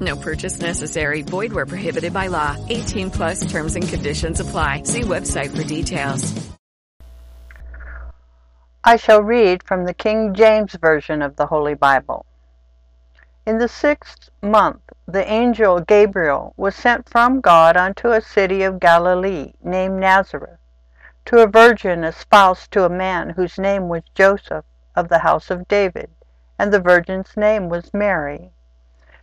No purchase necessary. Void where prohibited by law. 18 plus terms and conditions apply. See website for details. I shall read from the King James Version of the Holy Bible. In the sixth month, the angel Gabriel was sent from God unto a city of Galilee named Nazareth, to a virgin espoused to a man whose name was Joseph of the house of David, and the virgin's name was Mary.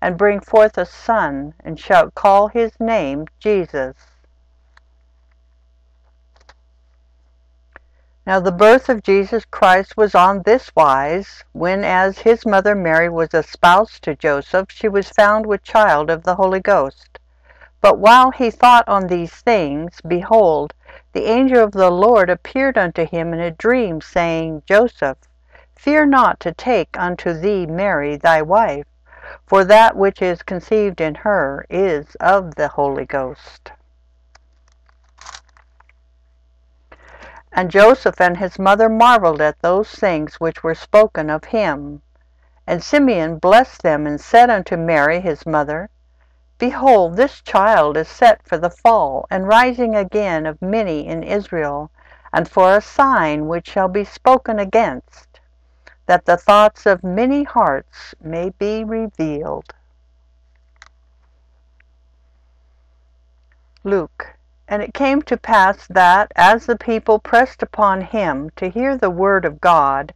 and bring forth a son, and shalt call his name Jesus. Now the birth of Jesus Christ was on this wise, when as his mother Mary was espoused to Joseph, she was found with child of the Holy Ghost. But while he thought on these things, behold, the angel of the Lord appeared unto him in a dream, saying, Joseph, fear not to take unto thee Mary thy wife, for that which is conceived in her is of the Holy Ghost. And Joseph and his mother marveled at those things which were spoken of him. And Simeon blessed them, and said unto Mary his mother, Behold, this child is set for the fall and rising again of many in Israel, and for a sign which shall be spoken against, that the thoughts of many hearts may be revealed. Luke and it came to pass that, as the people pressed upon him to hear the word of God,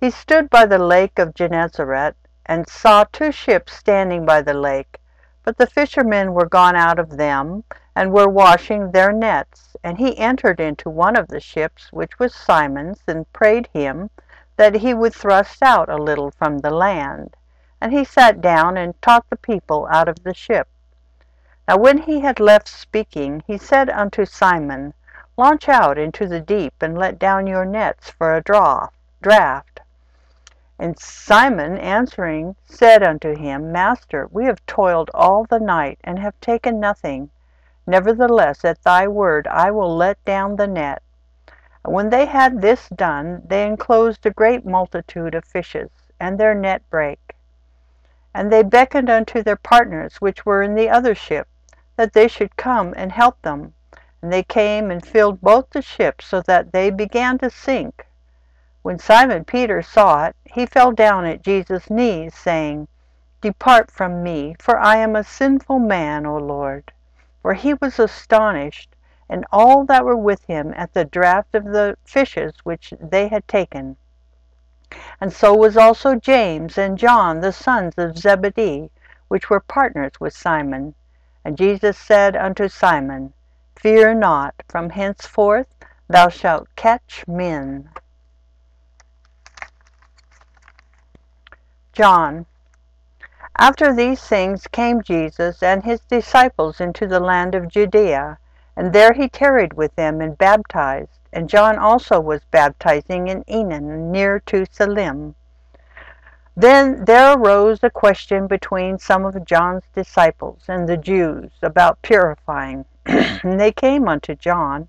he stood by the lake of Gennesaret, and saw two ships standing by the lake. But the fishermen were gone out of them, and were washing their nets. And he entered into one of the ships, which was Simon's, and prayed him that he would thrust out a little from the land. And he sat down and taught the people out of the ship. Now when he had left speaking, he said unto Simon, Launch out into the deep, and let down your nets for a draw, draught. And Simon answering said unto him, Master, we have toiled all the night, and have taken nothing. Nevertheless, at thy word I will let down the net. When they had this done, they enclosed a great multitude of fishes, and their net brake. And they beckoned unto their partners which were in the other ship, that they should come and help them. And they came and filled both the ships so that they began to sink. When Simon Peter saw it, he fell down at Jesus' knees, saying, Depart from me, for I am a sinful man, O Lord. For he was astonished, and all that were with him, at the draught of the fishes which they had taken. And so was also James and John, the sons of Zebedee, which were partners with Simon. And Jesus said unto Simon, Fear not, from henceforth thou shalt catch men. John. After these things came Jesus and his disciples into the land of Judea, and there he tarried with them and baptized. And John also was baptizing in Aenon, near to Salim then there arose a question between some of John's disciples and the Jews about purifying. and they came unto John,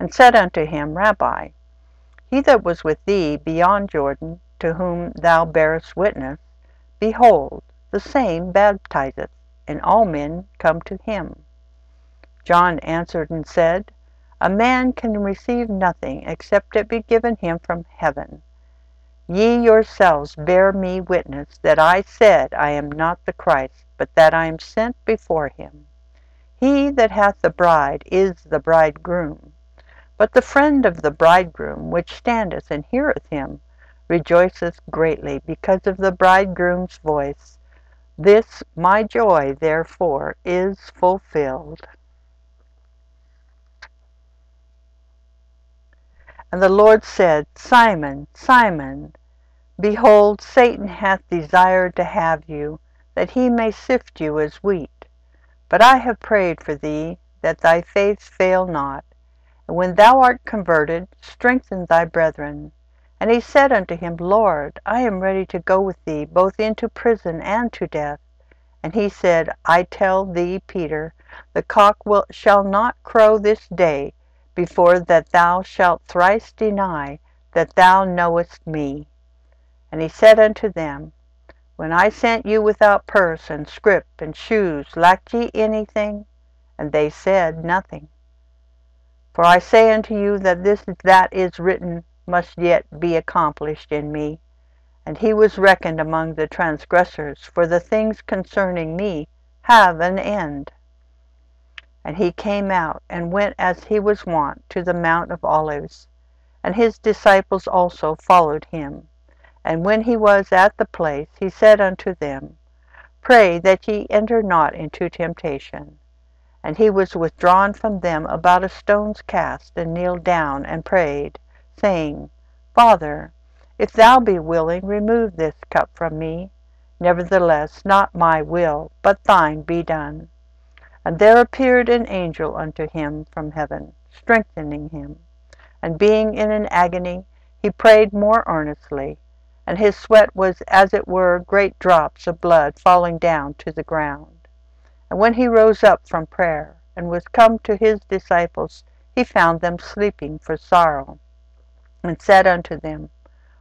and said unto him, Rabbi, he that was with thee beyond Jordan, to whom thou bearest witness, behold, the same baptizeth, and all men come to him. John answered and said, A man can receive nothing except it be given him from heaven. Ye yourselves bear me witness that I said I am not the Christ, but that I am sent before him. He that hath the bride is the bridegroom. But the friend of the bridegroom, which standeth and heareth him, rejoiceth greatly because of the bridegroom's voice. This my joy, therefore, is fulfilled. And the Lord said, Simon, Simon, behold, Satan hath desired to have you, that he may sift you as wheat. But I have prayed for thee, that thy faith fail not. And when thou art converted, strengthen thy brethren. And he said unto him, Lord, I am ready to go with thee both into prison and to death. And he said, I tell thee, Peter, the cock will, shall not crow this day before that thou shalt thrice deny that thou knowest me. And he said unto them, When I sent you without purse and scrip and shoes, lacked ye anything? And they said, Nothing. For I say unto you that this that is written must yet be accomplished in me. And he was reckoned among the transgressors, for the things concerning me have an end. And he came out, and went as he was wont to the Mount of Olives. And his disciples also followed him. And when he was at the place, he said unto them, Pray that ye enter not into temptation. And he was withdrawn from them about a stone's cast, and kneeled down, and prayed, saying, Father, if thou be willing, remove this cup from me. Nevertheless, not my will, but thine be done. And there appeared an angel unto him from heaven, strengthening him. And being in an agony, he prayed more earnestly, and his sweat was as it were great drops of blood falling down to the ground. And when he rose up from prayer, and was come to his disciples, he found them sleeping for sorrow, and said unto them,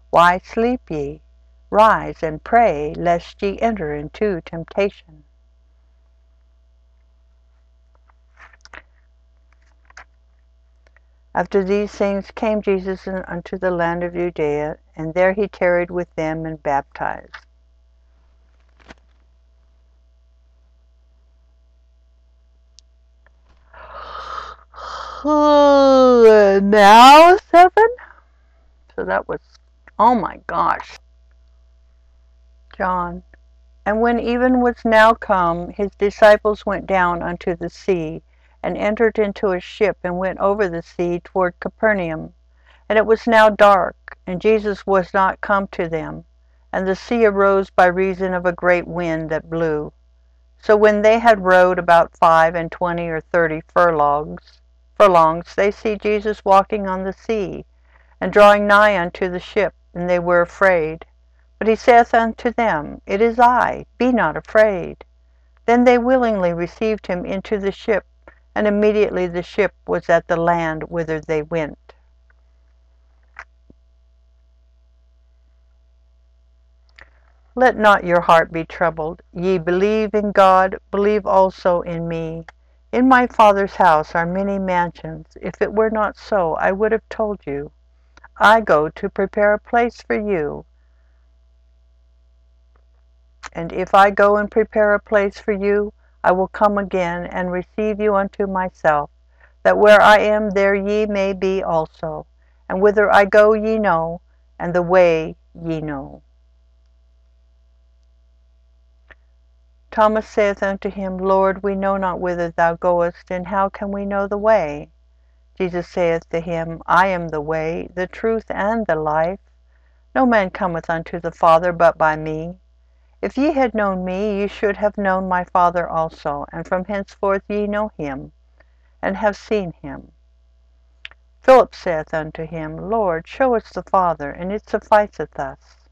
Why sleep ye? Rise and pray, lest ye enter into temptation. After these things came Jesus unto the land of Judea, and there he tarried with them and baptized. now seven? So that was, oh my gosh. John. And when even was now come, his disciples went down unto the sea, and entered into a ship and went over the sea toward Capernaum. And it was now dark, and Jesus was not come to them. And the sea arose by reason of a great wind that blew. So when they had rowed about five and twenty or thirty furlongs, furlongs, they see Jesus walking on the sea, and drawing nigh unto the ship, and they were afraid. But he saith unto them, It is I, be not afraid. Then they willingly received him into the ship, and immediately the ship was at the land whither they went. Let not your heart be troubled. Ye believe in God, believe also in me. In my Father's house are many mansions. If it were not so, I would have told you. I go to prepare a place for you. And if I go and prepare a place for you, I will come again and receive you unto myself, that where I am there ye may be also. And whither I go ye know, and the way ye know. Thomas saith unto him, Lord, we know not whither thou goest, and how can we know the way? Jesus saith to him, I am the way, the truth, and the life. No man cometh unto the Father but by me. If ye had known me, ye should have known my Father also, and from henceforth ye know him, and have seen him. Philip saith unto him, Lord, show us the Father, and it sufficeth us.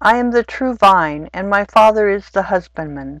I am the true vine, and my Father is the husbandman.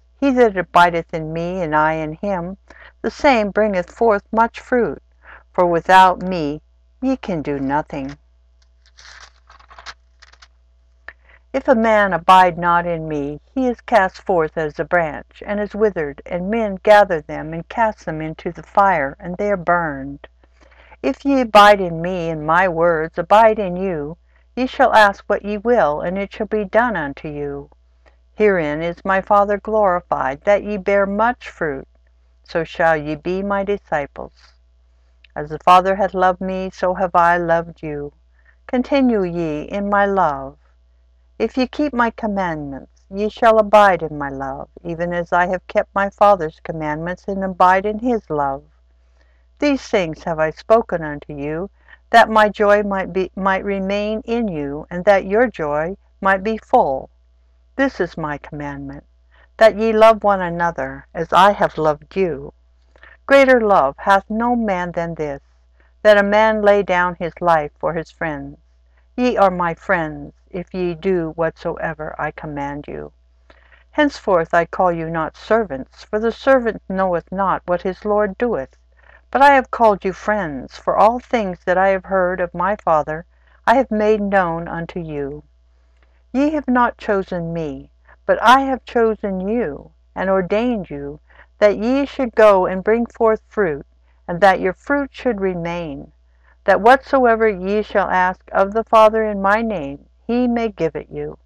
He that abideth in me, and I in him, the same bringeth forth much fruit. For without me ye can do nothing. If a man abide not in me, he is cast forth as a branch, and is withered, and men gather them, and cast them into the fire, and they are burned. If ye abide in me, and my words abide in you, ye shall ask what ye will, and it shall be done unto you. Herein is my Father glorified, that ye bear much fruit, so shall ye be my disciples. As the Father hath loved me, so have I loved you. Continue ye in my love. If ye keep my commandments, ye shall abide in my love, even as I have kept my Father's commandments and abide in his love. These things have I spoken unto you, that my joy might, be, might remain in you, and that your joy might be full. This is my commandment, that ye love one another, as I have loved you. Greater love hath no man than this, that a man lay down his life for his friends. Ye are my friends, if ye do whatsoever I command you. Henceforth I call you not servants, for the servant knoweth not what his Lord doeth but I have called you friends, for all things that I have heard of my Father I have made known unto you. Ye have not chosen me, but I have chosen you, and ordained you, that ye should go and bring forth fruit, and that your fruit should remain, that whatsoever ye shall ask of the Father in my name, he may give it you.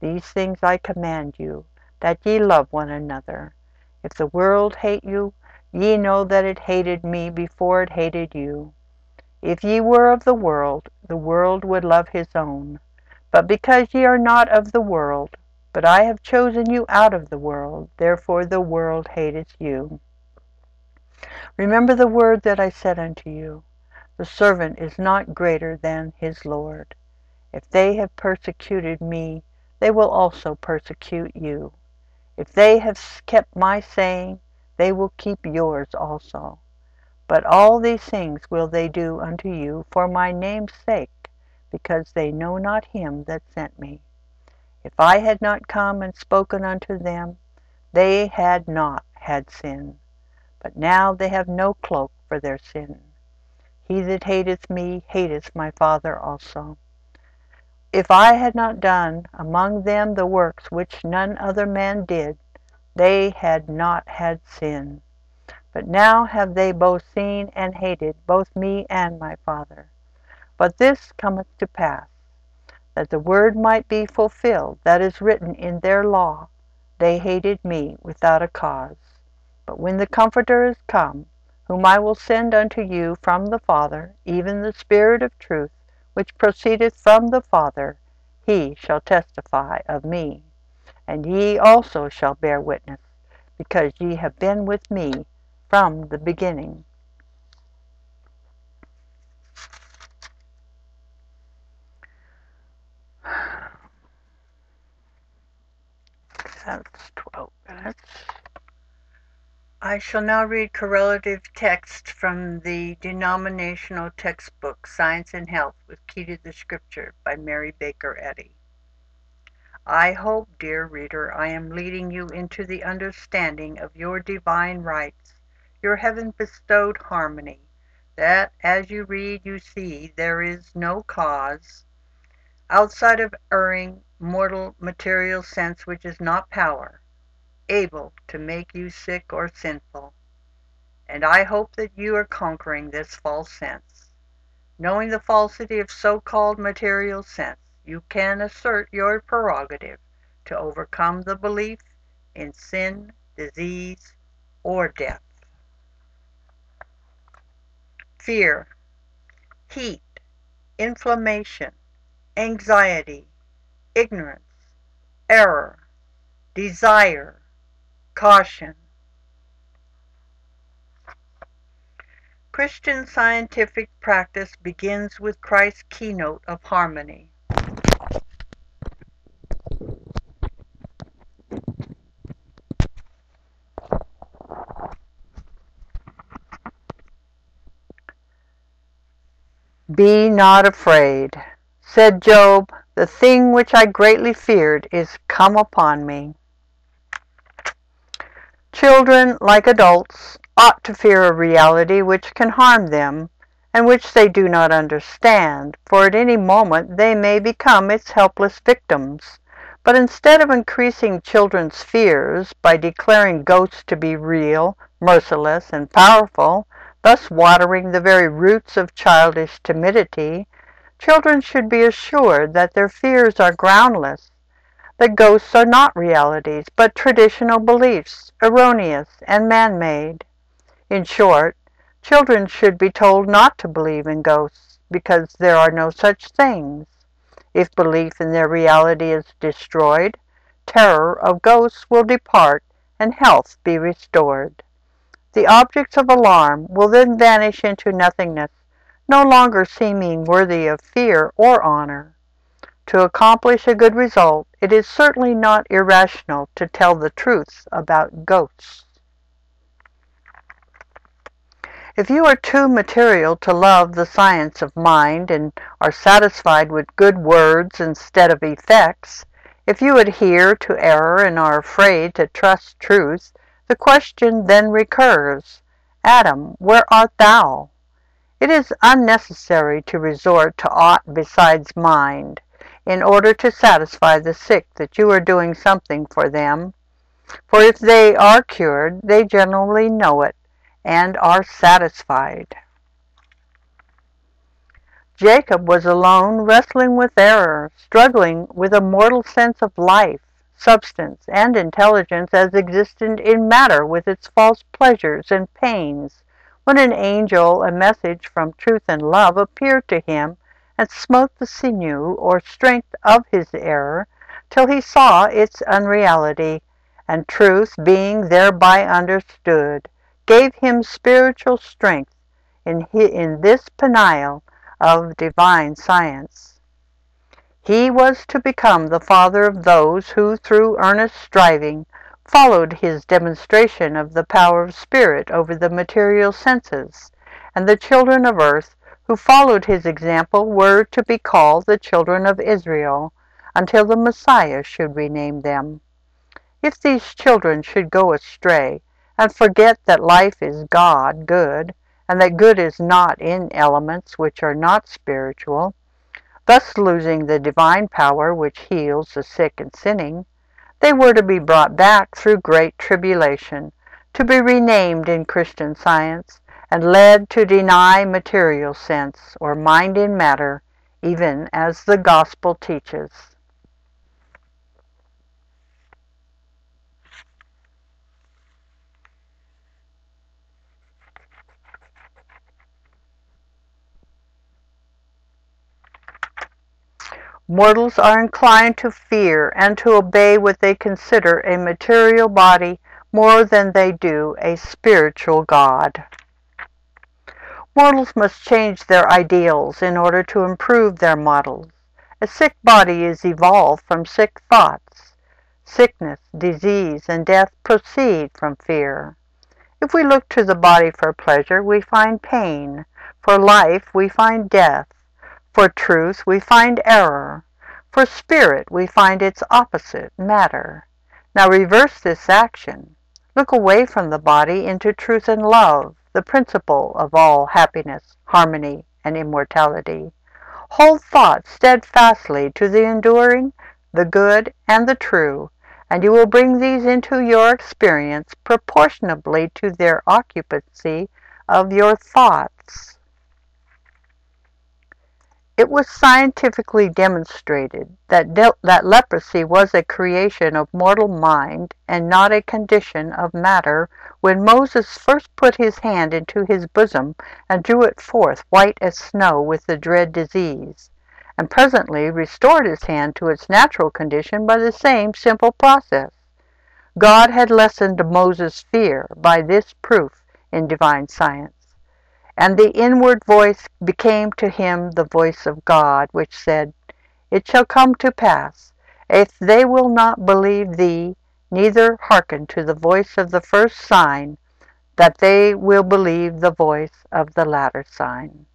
These things I command you, that ye love one another. If the world hate you, Ye know that it hated me before it hated you. If ye were of the world, the world would love his own. But because ye are not of the world, but I have chosen you out of the world, therefore the world hateth you. Remember the word that I said unto you. The servant is not greater than his Lord. If they have persecuted me, they will also persecute you. If they have kept my saying, they will keep yours also. But all these things will they do unto you for my name's sake, because they know not him that sent me. If I had not come and spoken unto them, they had not had sin. But now they have no cloak for their sin. He that hateth me hateth my Father also. If I had not done among them the works which none other man did, they had not had sin. But now have they both seen and hated both me and my Father. But this cometh to pass, that the word might be fulfilled that is written in their law, They hated me without a cause. But when the Comforter is come, whom I will send unto you from the Father, even the Spirit of truth, which proceedeth from the Father, he shall testify of me and ye also shall bear witness, because ye have been with me from the beginning. That's 12 minutes. I shall now read correlative text from the denominational textbook Science and Health with Key to the Scripture by Mary Baker Eddy. I hope, dear reader, I am leading you into the understanding of your divine rights, your heaven bestowed harmony, that as you read you see there is no cause outside of erring, mortal, material sense which is not power, able to make you sick or sinful. And I hope that you are conquering this false sense. Knowing the falsity of so-called material sense, you can assert your prerogative to overcome the belief in sin, disease, or death. Fear, heat, inflammation, anxiety, ignorance, error, desire, caution. Christian scientific practice begins with Christ's keynote of harmony. Be not afraid. Said Job, The thing which I greatly feared is come upon me. Children, like adults, ought to fear a reality which can harm them and which they do not understand, for at any moment they may become its helpless victims. But instead of increasing children's fears by declaring ghosts to be real, merciless, and powerful, thus watering the very roots of childish timidity, children should be assured that their fears are groundless, that ghosts are not realities, but traditional beliefs, erroneous and man-made. In short, children should be told not to believe in ghosts, because there are no such things. If belief in their reality is destroyed, terror of ghosts will depart and health be restored. The objects of alarm will then vanish into nothingness, no longer seeming worthy of fear or honor. To accomplish a good result, it is certainly not irrational to tell the truth about ghosts. If you are too material to love the science of mind and are satisfied with good words instead of effects, if you adhere to error and are afraid to trust truth, the question then recurs, Adam, where art thou? It is unnecessary to resort to aught besides mind in order to satisfy the sick that you are doing something for them. For if they are cured, they generally know it and are satisfied. Jacob was alone, wrestling with error, struggling with a mortal sense of life, substance, and intelligence as existent in matter with its false pleasures and pains, when an angel, a message from truth and love, appeared to him and smote the sinew or strength of his error till he saw its unreality, and truth being thereby understood, gave him spiritual strength in, in this Peniel of divine science. He was to become the father of those who, through earnest striving, followed his demonstration of the power of spirit over the material senses, and the children of earth who followed his example were to be called the children of Israel until the Messiah should rename them. If these children should go astray, and forget that life is God, good, and that good is not in elements which are not spiritual, thus losing the divine power which heals the sick and sinning, they were to be brought back through great tribulation, to be renamed in Christian science, and led to deny material sense or mind in matter, even as the gospel teaches. Mortals are inclined to fear and to obey what they consider a material body more than they do a spiritual God. Mortals must change their ideals in order to improve their models. A sick body is evolved from sick thoughts. Sickness, disease, and death proceed from fear. If we look to the body for pleasure, we find pain. For life, we find death. For truth we find error. For spirit we find its opposite, matter. Now reverse this action. Look away from the body into truth and love, the principle of all happiness, harmony, and immortality. Hold thought steadfastly to the enduring, the good, and the true, and you will bring these into your experience proportionably to their occupancy of your thoughts. It was scientifically demonstrated that, that leprosy was a creation of mortal mind and not a condition of matter when Moses first put his hand into his bosom and drew it forth white as snow with the dread disease, and presently restored his hand to its natural condition by the same simple process. God had lessened Moses' fear by this proof in divine science. And the inward voice became to him the voice of God, which said, It shall come to pass, if they will not believe thee, neither hearken to the voice of the first sign, that they will believe the voice of the latter sign.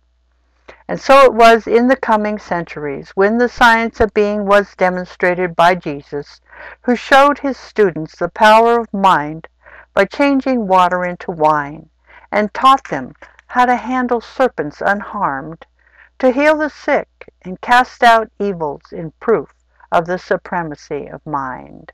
And so it was in the coming centuries, when the science of being was demonstrated by Jesus, who showed his students the power of mind by changing water into wine, and taught them how to handle serpents unharmed, to heal the sick, and cast out evils in proof of the supremacy of mind.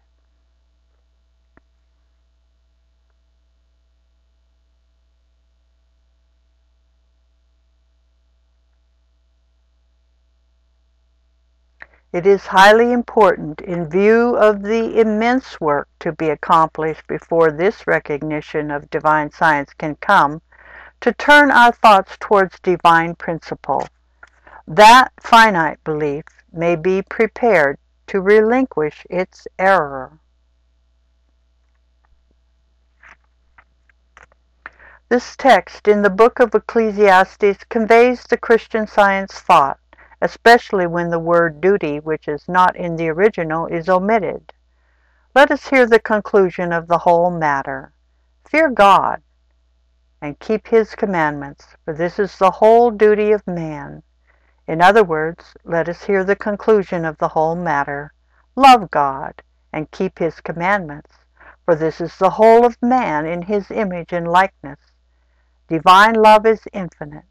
It is highly important, in view of the immense work to be accomplished before this recognition of divine science can come, to turn our thoughts towards divine principle. That finite belief may be prepared to relinquish its error. This text in the book of Ecclesiastes conveys the Christian science thought especially when the word duty, which is not in the original, is omitted. Let us hear the conclusion of the whole matter. Fear God and keep his commandments, for this is the whole duty of man. In other words, let us hear the conclusion of the whole matter. Love God and keep his commandments, for this is the whole of man in his image and likeness. Divine love is infinite.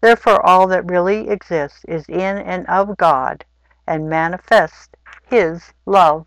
Therefore all that really exists is in and of God and manifests His love.